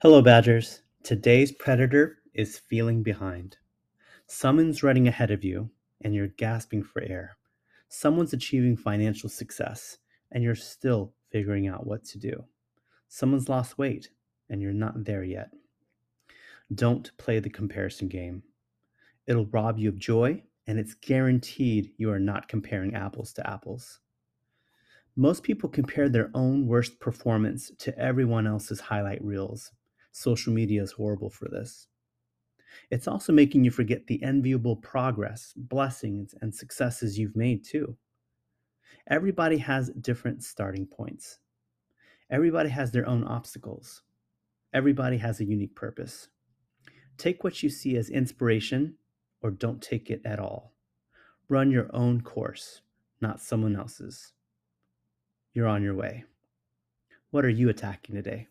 Hello, Badgers. Today's predator is feeling behind. Someone's running ahead of you, and you're gasping for air. Someone's achieving financial success, and you're still figuring out what to do. Someone's lost weight, and you're not there yet. Don't play the comparison game. It'll rob you of joy, and it's guaranteed you are not comparing apples to apples. Most people compare their own worst performance to everyone else's highlight reels. Social media is horrible for this. It's also making you forget the enviable progress, blessings, and successes you've made too. Everybody has different starting points. Everybody has their own obstacles. Everybody has a unique purpose. Take what you see as inspiration or don't take it at all. Run your own course, not someone else's. You're on your way. What are you attacking today?